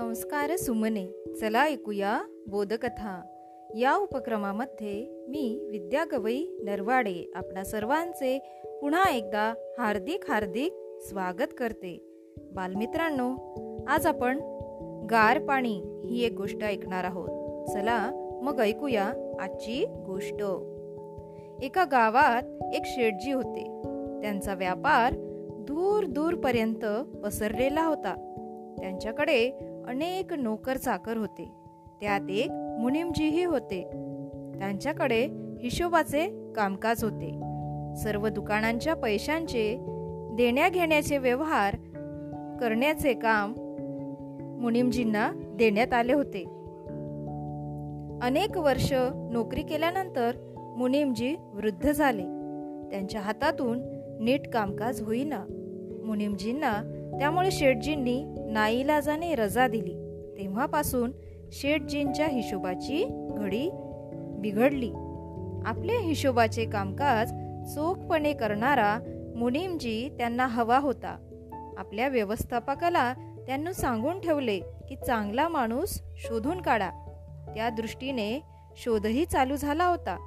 संस्कार सुमने. चला ऐकूया बोधकथा. या उपक्रमामध्ये मी विद्या गवई नरवाडे आपणा सर्वांचे पुन्हा एकदा हार्दिक हार्दिक स्वागत करते. बालमित्रांनो आज आपण गार पाणी ही एक गोष्ट ऐकणार आहोत. चला मग ऐकूया आजची गोष्ट. एका गावात एक शेटजी होते. त्यांचा व्यापार दूर दूरपर्यंत पसरलेला होता. त्यांच्याकडे अनेक नोकर चाकर होते. त्यात एक मुनिमजीही होते. त्यांच्याकडे हिशोबाचे कामकाज होते. सर्व दुकानांच्या पैशांचे देण्या घेण्याचे व्यवहार करण्याचे काम मुनिमजींना देण्यात आले होते. अनेक वर्ष नोकरी केल्यानंतर मुनिमजी वृद्ध झाले. त्यांच्या हातातून नीट कामकाज होईना. मुनिमजींना त्यामुळे शेठजींनी नाईलाजाने रजा दिली. तेव्हापासून शेठजींच्या हिशोबाची घडी बिघडली. आपले हिशोबाचे कामकाज चोखपणे करणारा मुनीमजी त्यांना हवा होता. आपल्या व्यवस्थापकाला त्यांनी सांगून ठेवले की चांगला माणूस शोधून काढा. त्या दृष्टीने शोधही चालू झाला होता.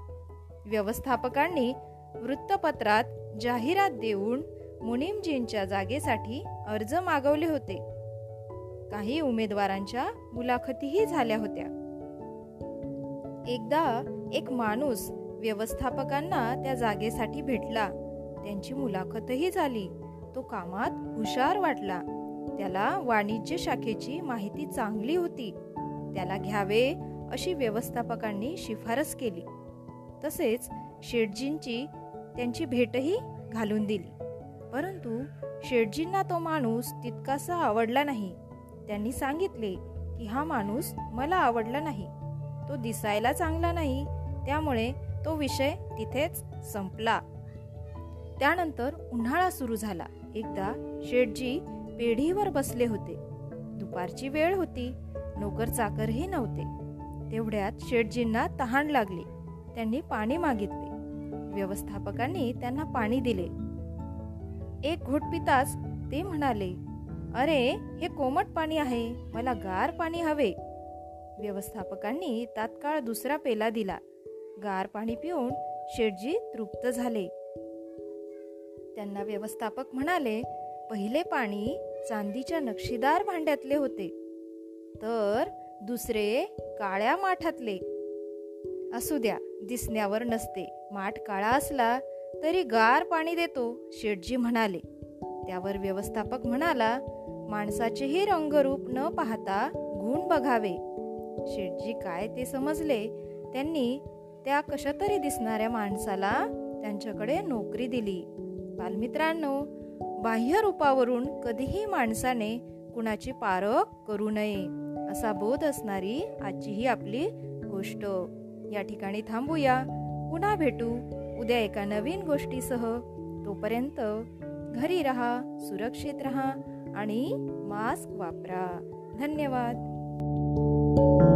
व्यवस्थापकांनी वृत्तपत्रात जाहिरात देऊन मुनीमजींच्या जागेसाठी अर्ज मागवले होते. काही उमेदवारांच्या मुलाखतीही झाल्या होत्या. एकदा एक माणूस व्यवस्थापकांना त्या जागेसाठी भेटला. त्यांची मुलाखतही झाली. तो कामात हुशार वाटला. त्याला वाणिज्य शाखेची माहिती चांगली होती. त्याला घ्यावे अशी व्यवस्थापकांनी शिफारस केली. तसेच शेटजींची त्यांची भेटही घालून दिली. परंतु शेटजींना तो माणूस तितकासा आवडला नाही. त्यांनी सांगितले की हा माणूस मला आवडला नाही. तो दिसायला चांगला नाही त्यामुळे तो विषय तिथेच संपला. त्यानंतर उन्हाळा सुरू झाला. एकदा शेठजी पेढीवर बसले होते. दुपारची वेळ होती. नोकर चाकरही नव्हते. तेवढ्यात शेठजींना तहान लागली. त्यांनी पाणी मागितले. व्यवस्थापकांनी त्यांना पाणी दिले. एक घोट पिताच ते म्हणाले अरे हे कोमट पाणी आहे मला गार पाणी हवे. व्यवस्थापकांनी तात्काळ दुसरा पेला दिला. गार पाणी पिऊन शेटजी तृप्त झाले. त्यांना व्यवस्थापक म्हणाले पहिले पाणी चांदीच्या नक्षीदार भांड्यातले होते तर दुसरे काळ्या माठातले. असू द्या दिसण्यावर नसते माठ काळा असला तरी गार पाणी देतो शेठजी म्हणाले. त्यावर व्यवस्थापक म्हणाला माणसाचेही रंगरूप न पाहता गुण बघावे. शेठजी काय ते समजले त्यांनी त्या कशातरी दिसणाऱ्या माणसाला त्यांच्याकडे नोकरी दिली. बालमित्रांनो बाह्य रूपावरून कधीही माणसाने कुणाची पारख करू नये असा बोध असणारी आजची ही आपली गोष्ट. या ठिकाणी थांबूया पुन्हा भेटू. उद्या एका नवीन गोष्टीसह तोपर्यंत घरी रहा सुरक्षित रहा आणि मास्क वापरा. धन्यवाद.